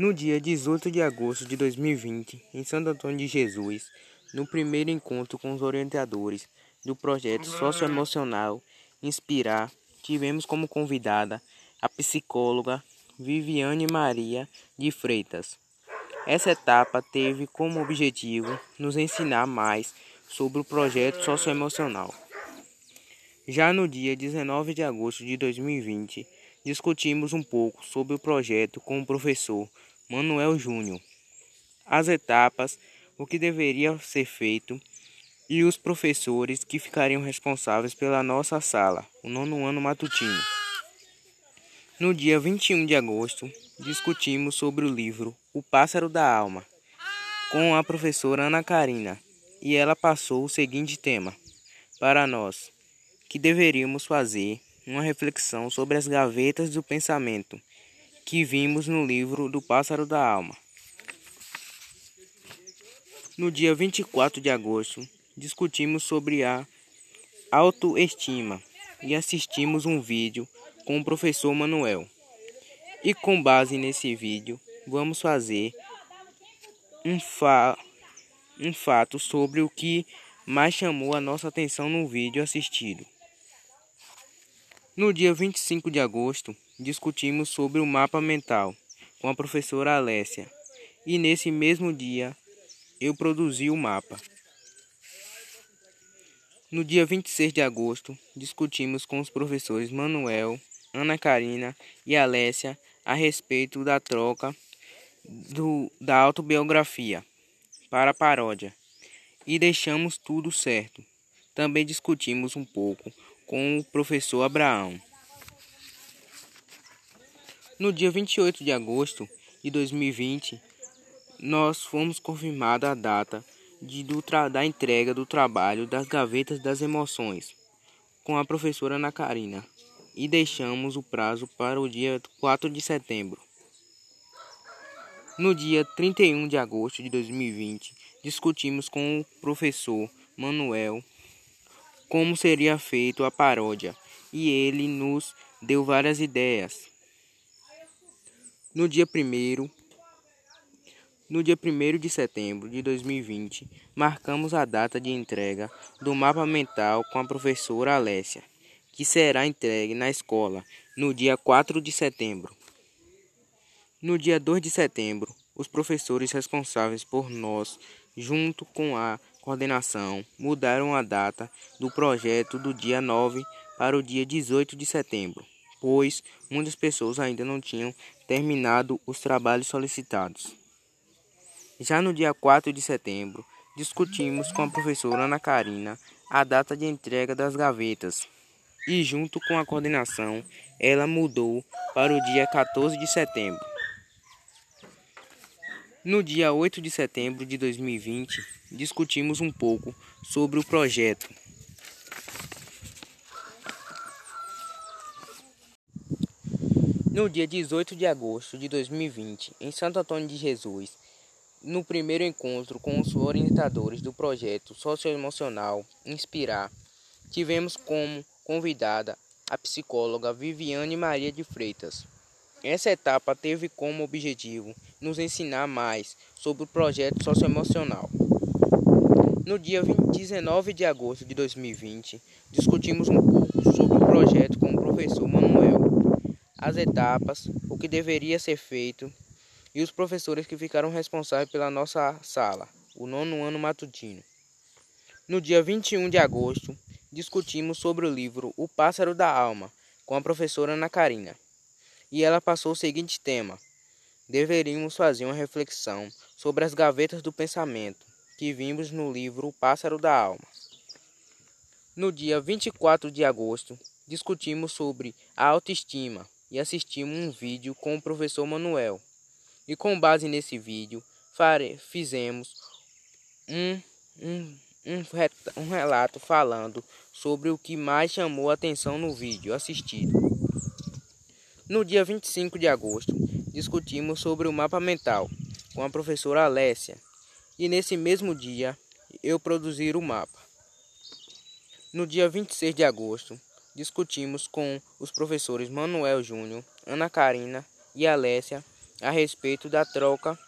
No dia 18 de agosto de 2020, em Santo Antônio de Jesus, no primeiro encontro com os orientadores do projeto socioemocional Inspirar, tivemos como convidada a psicóloga Viviane Maria de Freitas. Essa etapa teve como objetivo nos ensinar mais sobre o projeto socioemocional. Já no dia 19 de agosto de 2020, discutimos um pouco sobre o projeto com o professor Manuel Júnior, as etapas, o que deveria ser feito e os professores que ficariam responsáveis pela nossa sala, o nono ano matutino. No dia 21 de agosto, discutimos sobre o livro O Pássaro da Alma, com a professora Ana Karina, e ela passou o seguinte tema para nós, que deveríamos fazer uma reflexão sobre as gavetas do pensamento que vimos no livro do Pássaro da Alma. No dia 24 de agosto, discutimos sobre a autoestima e assistimos um vídeo com o professor Manuel. E com base nesse vídeo, vamos fazer um, fa um fato sobre o que mais chamou a nossa atenção no vídeo assistido. No dia 25 de agosto, discutimos sobre o mapa mental com a professora Alessia. E nesse mesmo dia, eu produzi o mapa. No dia 26 de agosto, discutimos com os professores Manuel, Ana Karina e Alessia a respeito da troca do, da autobiografia para paródia e deixamos tudo certo. Também discutimos um pouco com o professor Abraão. No dia 28 de agosto de 2020, nós fomos confirmada a data de, do, da entrega do trabalho das gavetas das emoções com a professora Ana Karina e deixamos o prazo para o dia 4 de setembro. No dia 31 de agosto de 2020, discutimos com o professor Manuel como seria feito a paródia e ele nos deu várias ideias. No dia 1 no dia 1 de setembro de 2020, marcamos a data de entrega do mapa mental com a professora Alessia, que será entregue na escola no dia 4 de setembro. No dia 2 de setembro, os professores responsáveis por nós, junto com a coordenação, mudaram a data do projeto do dia 9 para o dia 18 de setembro, pois muitas pessoas ainda não tinham terminado os trabalhos solicitados. Já no dia 4 de setembro, discutimos com a professora Ana Karina a data de entrega das gavetas e, junto com a coordenação, ela mudou para o dia 14 de setembro. No dia 8 de setembro de 2020, discutimos um pouco sobre o projeto. No dia 18 de agosto de 2020, em Santo Antônio de Jesus, no primeiro encontro com os orientadores do projeto socioemocional Inspirar, tivemos como convidada a psicóloga Viviane Maria de Freitas. Essa etapa teve como objetivo nos ensinar mais sobre o projeto socioemocional. No dia 19 de agosto de 2020, discutimos um pouco sobre o projeto com o professor Manuel, as etapas, o que deveria ser feito e os professores que ficaram responsáveis pela nossa sala, o nono ano matutino. No dia 21 de agosto, discutimos sobre o livro O Pássaro da Alma com a professora Ana Karina. E ela passou o seguinte tema: Deveríamos fazer uma reflexão sobre as gavetas do pensamento que vimos no livro O Pássaro da Alma. No dia 24 de agosto, discutimos sobre a autoestima e assistimos um vídeo com o professor Manuel. E com base nesse vídeo, fare, fizemos um, um, um, um relato falando sobre o que mais chamou a atenção no vídeo assistido. No dia 25 de agosto, discutimos sobre o mapa mental com a professora Alessia e nesse mesmo dia eu produzir o mapa. No dia 26 de agosto, discutimos com os professores Manuel Júnior, Ana Karina e Alessia a respeito da troca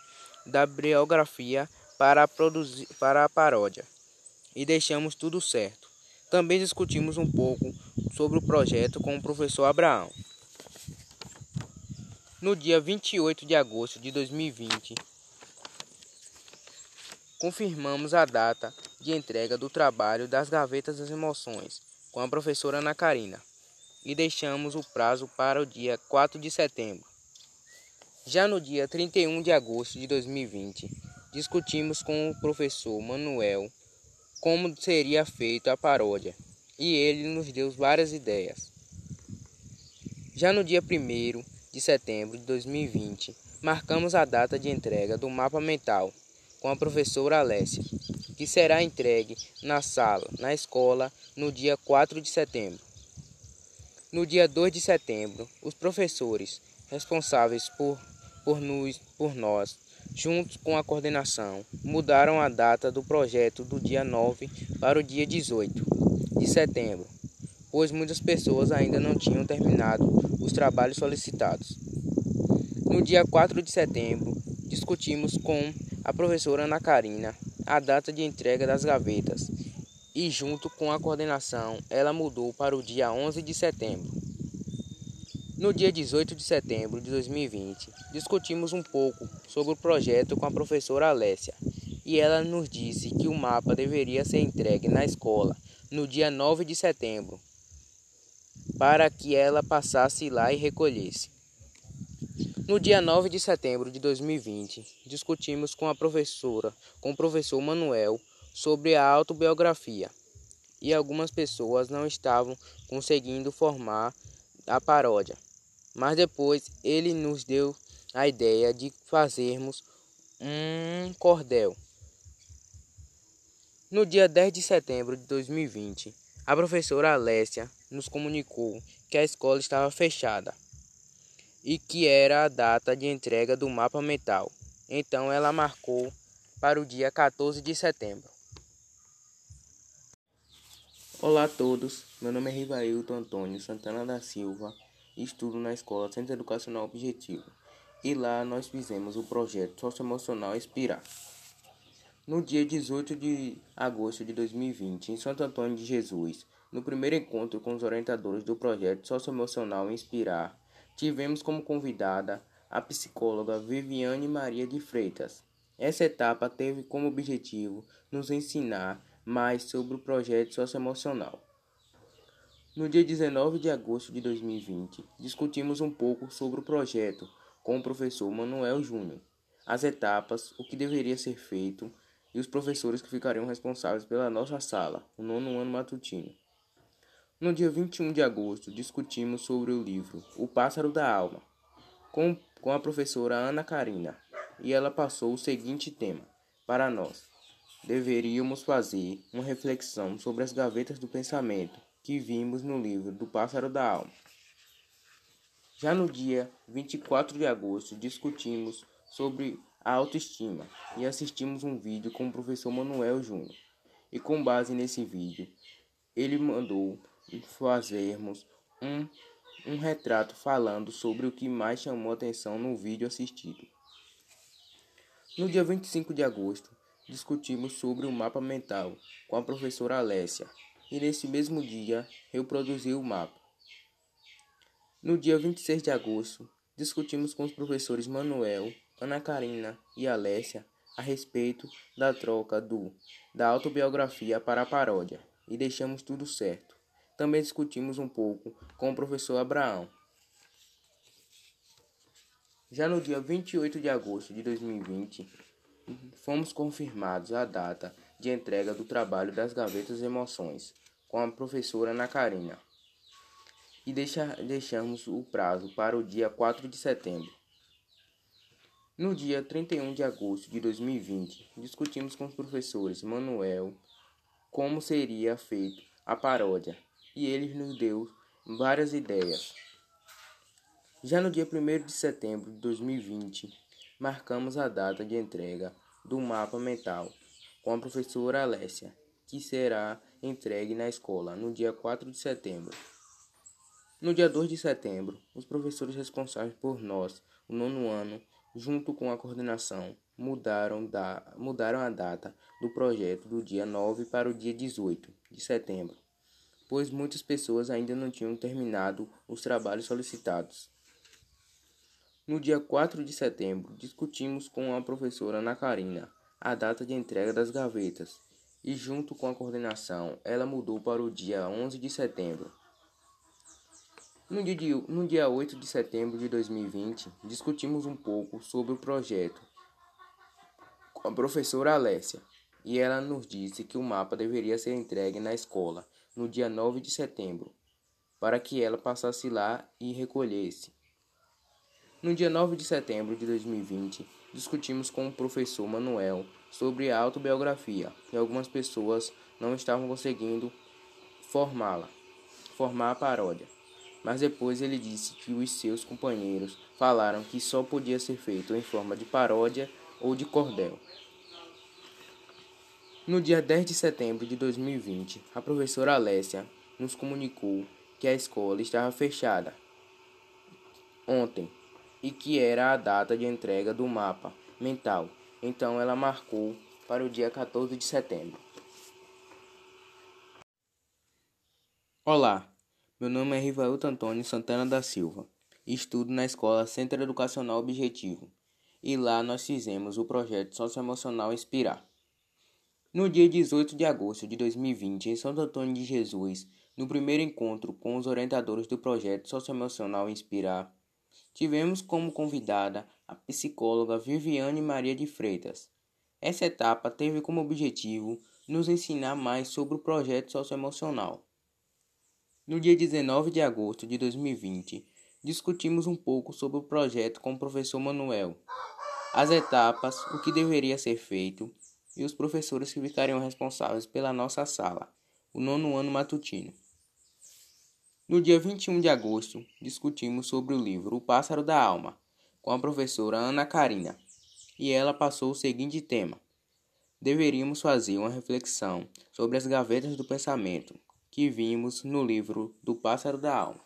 da biografia para, produzir, para a paródia. E deixamos tudo certo. Também discutimos um pouco sobre o projeto com o professor Abraão. No dia 28 de agosto de 2020, confirmamos a data de entrega do trabalho das Gavetas das Emoções com a professora Ana Karina e deixamos o prazo para o dia 4 de setembro. Já no dia 31 de agosto de 2020, discutimos com o professor Manuel como seria feita a paródia e ele nos deu várias ideias. Já no dia 1 de setembro de 2020, marcamos a data de entrega do mapa mental com a professora Alessia, que será entregue na sala, na escola, no dia 4 de setembro. No dia 2 de setembro, os professores responsáveis por, por, nos, por nós, juntos com a coordenação, mudaram a data do projeto do dia 9 para o dia 18 de setembro pois muitas pessoas ainda não tinham terminado os trabalhos solicitados. No dia 4 de setembro, discutimos com a professora Ana Karina a data de entrega das gavetas e, junto com a coordenação, ela mudou para o dia 11 de setembro. No dia 18 de setembro de 2020, discutimos um pouco sobre o projeto com a professora Alessia e ela nos disse que o mapa deveria ser entregue na escola no dia 9 de setembro para que ela passasse lá e recolhesse. No dia 9 de setembro de 2020, discutimos com a professora, com o professor Manuel, sobre a autobiografia. E algumas pessoas não estavam conseguindo formar a paródia. Mas depois ele nos deu a ideia de fazermos um cordel. No dia 10 de setembro de 2020, a professora Alessia nos comunicou que a escola estava fechada e que era a data de entrega do mapa mental. Então ela marcou para o dia 14 de setembro. Olá a todos, meu nome é Rivailton Antônio Santana da Silva estudo na Escola Centro Educacional Objetivo. E lá nós fizemos o projeto Socioemocional Inspirar. No dia 18 de agosto de 2020, em Santo Antônio de Jesus, no primeiro encontro com os orientadores do projeto Socioemocional Inspirar, tivemos como convidada a psicóloga Viviane Maria de Freitas. Essa etapa teve como objetivo nos ensinar mais sobre o projeto socioemocional. No dia 19 de agosto de 2020, discutimos um pouco sobre o projeto com o professor Manuel Júnior, as etapas, o que deveria ser feito e os professores que ficariam responsáveis pela nossa sala, o nono ano matutino. No dia 21 de agosto, discutimos sobre o livro O Pássaro da Alma, com, com a professora Ana Karina, e ela passou o seguinte tema para nós. Deveríamos fazer uma reflexão sobre as gavetas do pensamento que vimos no livro do Pássaro da Alma. Já no dia 24 de agosto, discutimos sobre a autoestima e assistimos um vídeo com o professor Manuel Júnior. E com base nesse vídeo, ele mandou fazermos um, um retrato falando sobre o que mais chamou atenção no vídeo assistido. No dia 25 de agosto, discutimos sobre o mapa mental com a professora Alessia e nesse mesmo dia reproduziu o mapa. No dia 26 de agosto, discutimos com os professores Manuel Ana Karina e Alessia a respeito da troca do da autobiografia para a paródia e deixamos tudo certo. Também discutimos um pouco com o professor Abraão. Já no dia 28 de agosto de 2020, fomos confirmados a data de entrega do trabalho das gavetas emoções com a professora Ana Karina e deixa, deixamos o prazo para o dia 4 de setembro. No dia 31 de agosto de 2020, discutimos com os professores Manuel como seria feita a paródia e ele nos deu várias ideias. Já no dia 1 de setembro de 2020, marcamos a data de entrega do mapa mental com a professora Alessia, que será entregue na escola no dia 4 de setembro. No dia 2 de setembro, os professores responsáveis por nós, o nono ano, junto com a coordenação, mudaram, da, mudaram a data do projeto do dia 9 para o dia 18 de setembro, pois muitas pessoas ainda não tinham terminado os trabalhos solicitados. No dia 4 de setembro, discutimos com a professora Ana Karina a data de entrega das gavetas e, junto com a coordenação, ela mudou para o dia 11 de setembro. No dia, de, no dia 8 de setembro de 2020, discutimos um pouco sobre o projeto com a professora Alessia e ela nos disse que o mapa deveria ser entregue na escola no dia 9 de setembro, para que ela passasse lá e recolhesse. No dia 9 de setembro de 2020, discutimos com o professor Manuel sobre a autobiografia e algumas pessoas não estavam conseguindo formá-la, formar a paródia mas depois ele disse que os seus companheiros falaram que só podia ser feito em forma de paródia ou de cordel. No dia 10 de setembro de 2020, a professora Alessia nos comunicou que a escola estava fechada ontem e que era a data de entrega do mapa mental. Então ela marcou para o dia 14 de setembro. Olá, meu nome é Rivailton Antônio Santana da Silva estudo na Escola Centro Educacional Objetivo e lá nós fizemos o projeto socioemocional Inspirar. No dia 18 de agosto de 2020, em Santo Antônio de Jesus, no primeiro encontro com os orientadores do projeto socioemocional Inspirar, tivemos como convidada a psicóloga Viviane Maria de Freitas. Essa etapa teve como objetivo nos ensinar mais sobre o projeto socioemocional no dia 19 de agosto de 2020, discutimos um pouco sobre o projeto com o professor Manuel, as etapas, o que deveria ser feito e os professores que ficariam responsáveis pela nossa sala, o nono ano matutino. No dia 21 de agosto, discutimos sobre o livro O Pássaro da Alma, com a professora Ana Karina, e ela passou o seguinte tema: Deveríamos fazer uma reflexão sobre as gavetas do pensamento, que vimos no livro do Pássaro da Alma.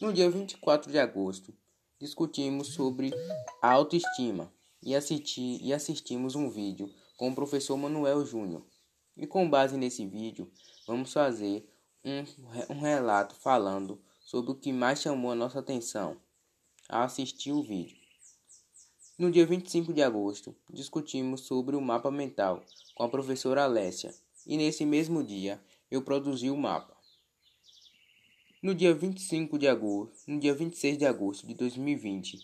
No dia 24 de agosto, discutimos sobre a autoestima e, assisti, e assistimos um vídeo com o professor Manuel Júnior. E com base nesse vídeo, vamos fazer um, um relato falando sobre o que mais chamou a nossa atenção ao assistir o vídeo. No dia 25 de agosto, discutimos sobre o mapa mental com a professora Alessia, e nesse mesmo dia eu produzi o mapa. No dia 25 de agosto, no dia 26 de agosto de 2020,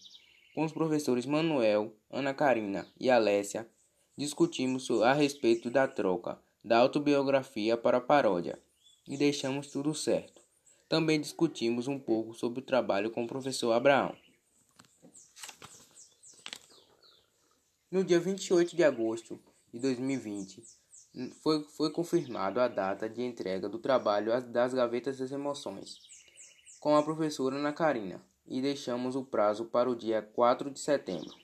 com os professores Manuel, Ana Karina e Alessia, discutimos a respeito da troca da autobiografia para a paródia e deixamos tudo certo. Também discutimos um pouco sobre o trabalho com o professor Abraão. No dia 28 de agosto de 2020, foi, foi confirmado a data de entrega do trabalho das gavetas das emoções com a professora Ana Karina e deixamos o prazo para o dia 4 de setembro.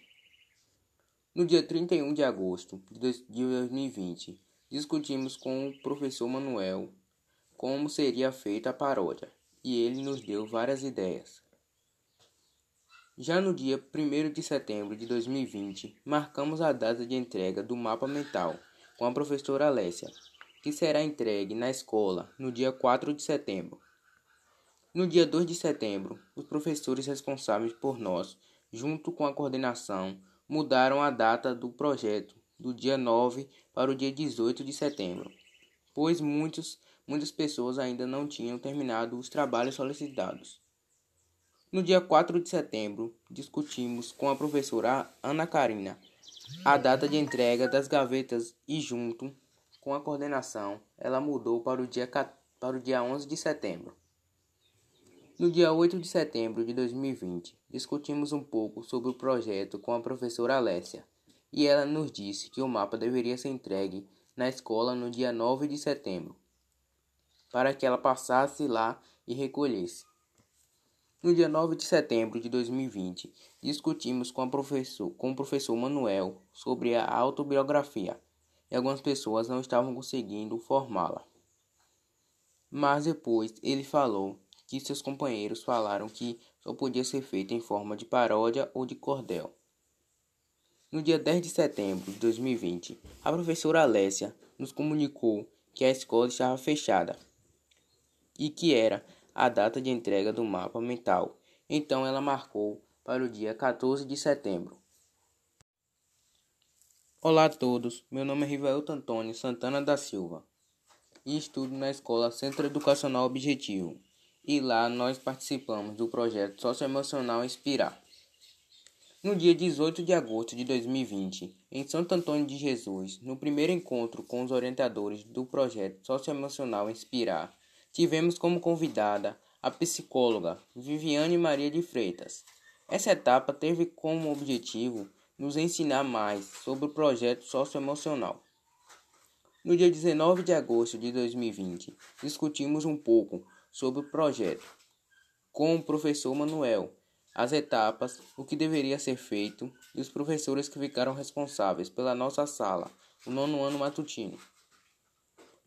No dia 31 de agosto de 2020, discutimos com o professor Manuel como seria feita a paródia e ele nos deu várias ideias. Já no dia 1 de setembro de 2020, marcamos a data de entrega do mapa mental com a professora Alessia, que será entregue na escola no dia 4 de setembro. No dia 2 de setembro, os professores responsáveis por nós, junto com a coordenação, mudaram a data do projeto do dia 9 para o dia 18 de setembro, pois muitos, muitas pessoas ainda não tinham terminado os trabalhos solicitados. No dia 4 de setembro, discutimos com a professora Ana Karina a data de entrega das gavetas e, junto com a coordenação, ela mudou para o dia, para o dia 11 de setembro. No dia 8 de setembro de 2020, discutimos um pouco sobre o projeto com a professora Alessia e ela nos disse que o mapa deveria ser entregue na escola no dia 9 de setembro, para que ela passasse lá e recolhesse. No dia 9 de setembro de 2020, discutimos com, professor, com o professor Manuel sobre a autobiografia e algumas pessoas não estavam conseguindo formá-la. Mas depois ele falou que seus companheiros falaram que só podia ser feito em forma de paródia ou de cordel. No dia 10 de setembro de 2020, a professora Alessia nos comunicou que a escola estava fechada e que era a data de entrega do mapa mental. Então ela marcou para o dia 14 de setembro. Olá a todos, meu nome é Rivaelto Antônio Santana da Silva e estudo na Escola Centro Educacional Objetivo. E lá nós participamos do projeto Socioemocional Inspirar. No dia 18 de agosto de 2020, em Santo Antônio de Jesus, no primeiro encontro com os orientadores do projeto Socioemocional Inspirar, tivemos como convidada a psicóloga Viviane Maria de Freitas. Essa etapa teve como objetivo nos ensinar mais sobre o projeto socioemocional. No dia 19 de agosto de 2020, discutimos um pouco sobre o projeto com o professor Manuel, as etapas, o que deveria ser feito e os professores que ficaram responsáveis pela nossa sala, o nono ano matutino.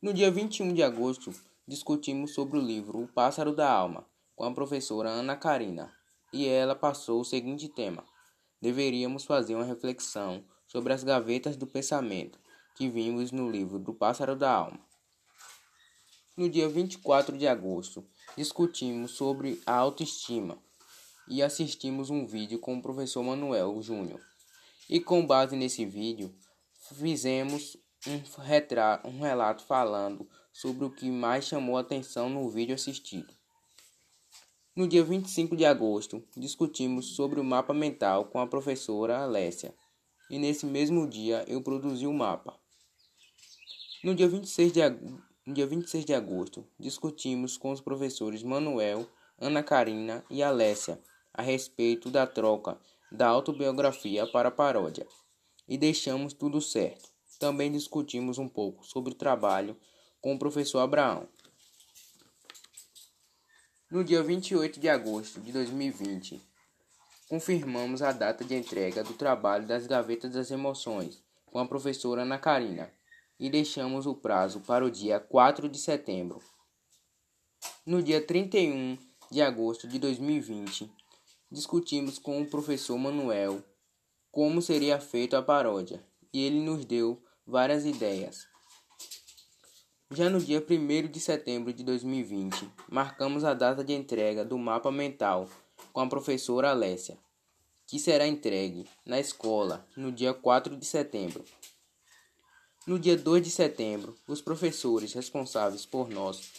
No dia 21 de agosto, discutimos sobre o livro O Pássaro da Alma com a professora Ana Karina e ela passou o seguinte tema: deveríamos fazer uma reflexão sobre as gavetas do pensamento que vimos no livro do Pássaro da Alma. No dia 24 de agosto, discutimos sobre a autoestima e assistimos um vídeo com o professor Manuel Júnior. E com base nesse vídeo, fizemos um, um relato falando sobre o que mais chamou atenção no vídeo assistido. No dia 25 de agosto, discutimos sobre o mapa mental com a professora Alessia, e nesse mesmo dia eu produzi o mapa. No dia 26 de, no dia 26 de agosto, discutimos com os professores Manuel, Ana Karina e Alessia a respeito da troca da autobiografia para paródia, e deixamos tudo certo. Também discutimos um pouco sobre o trabalho com o professor Abraão. No dia 28 de agosto de 2020, confirmamos a data de entrega do trabalho das Gavetas das Emoções com a professora Ana Karina e deixamos o prazo para o dia 4 de setembro. No dia 31 de agosto de 2020, discutimos com o professor Manuel como seria feita a paródia e ele nos deu várias ideias. Já no dia 1 de setembro de 2020, marcamos a data de entrega do mapa mental com a professora Alessia, que será entregue na escola no dia 4 de setembro. No dia 2 de setembro, os professores responsáveis por nós,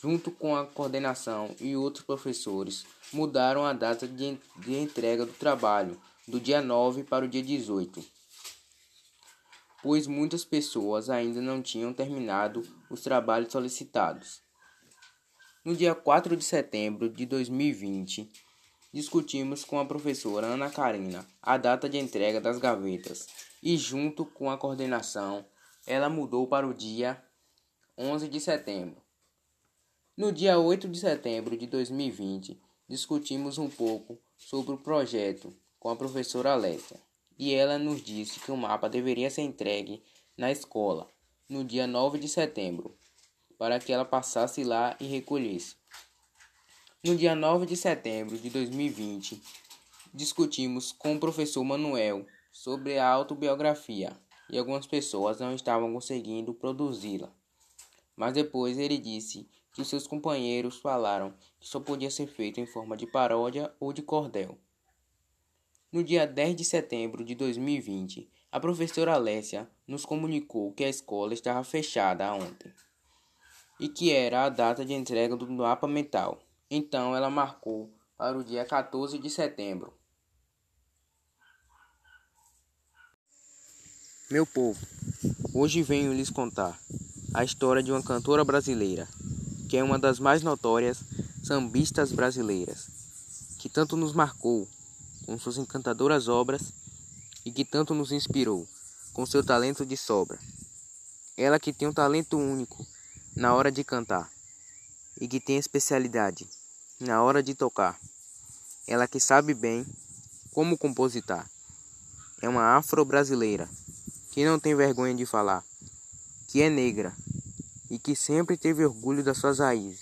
junto com a coordenação e outros professores, mudaram a data de, entrega do trabalho do dia 9 para o dia 18 pois muitas pessoas ainda não tinham terminado os trabalhos solicitados. No dia 4 de setembro de 2020, discutimos com a professora Ana Karina a data de entrega das gavetas e, junto com a coordenação, ela mudou para o dia 11 de setembro. No dia 8 de setembro de 2020, discutimos um pouco sobre o projeto com a professora Alessia e ela nos disse que o mapa deveria ser entregue na escola no dia 9 de setembro, para que ela passasse lá e recolhesse. No dia 9 de setembro de 2020, discutimos com o professor Manuel sobre a autobiografia e algumas pessoas não estavam conseguindo produzi-la. Mas depois ele disse que seus companheiros falaram que só podia ser feito em forma de paródia ou de cordel. No dia 10 de setembro de 2020, a professora Alessia nos comunicou que a escola estava fechada ontem e que era a data de entrega do mapa mental. Então ela marcou para o dia 14 de setembro. Meu povo, hoje venho lhes contar a história de uma cantora brasileira, que é uma das mais notórias sambistas brasileiras, que tanto nos marcou com suas encantadoras obras e que tanto nos inspirou com seu talento de sobra. Ela que tem um talento único na hora de cantar e que tem especialidade na hora de tocar. Ela que sabe bem como compositar. É uma afro-brasileira que não tem vergonha de falar, que é negra e que sempre teve orgulho das suas raízes,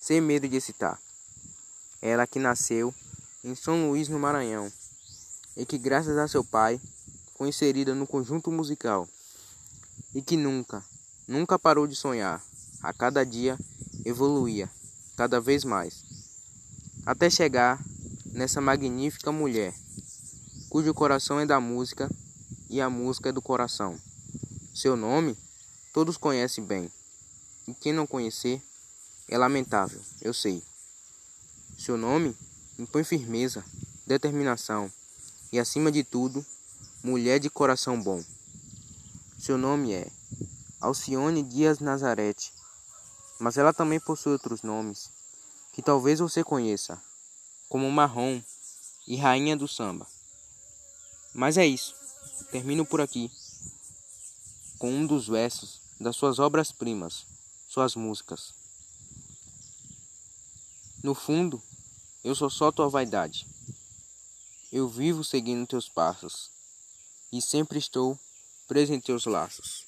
sem medo de citar. ela que nasceu em São Luís, no Maranhão, e que, graças a seu pai, foi inserida no conjunto musical, e que nunca, nunca parou de sonhar, a cada dia evoluía, cada vez mais, até chegar nessa magnífica mulher, cujo coração é da música e a música é do coração. Seu nome todos conhecem bem, e quem não conhecer é lamentável, eu sei. Seu nome impõe firmeza, determinação e, acima de tudo, mulher de coração bom. Seu nome é Alcione Dias Nazarete, mas ela também possui outros nomes que talvez você conheça, como Marrom e Rainha do Samba. Mas é isso. Termino por aqui com um dos versos das suas obras-primas, suas músicas. No fundo, eu sou só tua vaidade. Eu vivo seguindo teus passos e sempre estou preso em teus laços.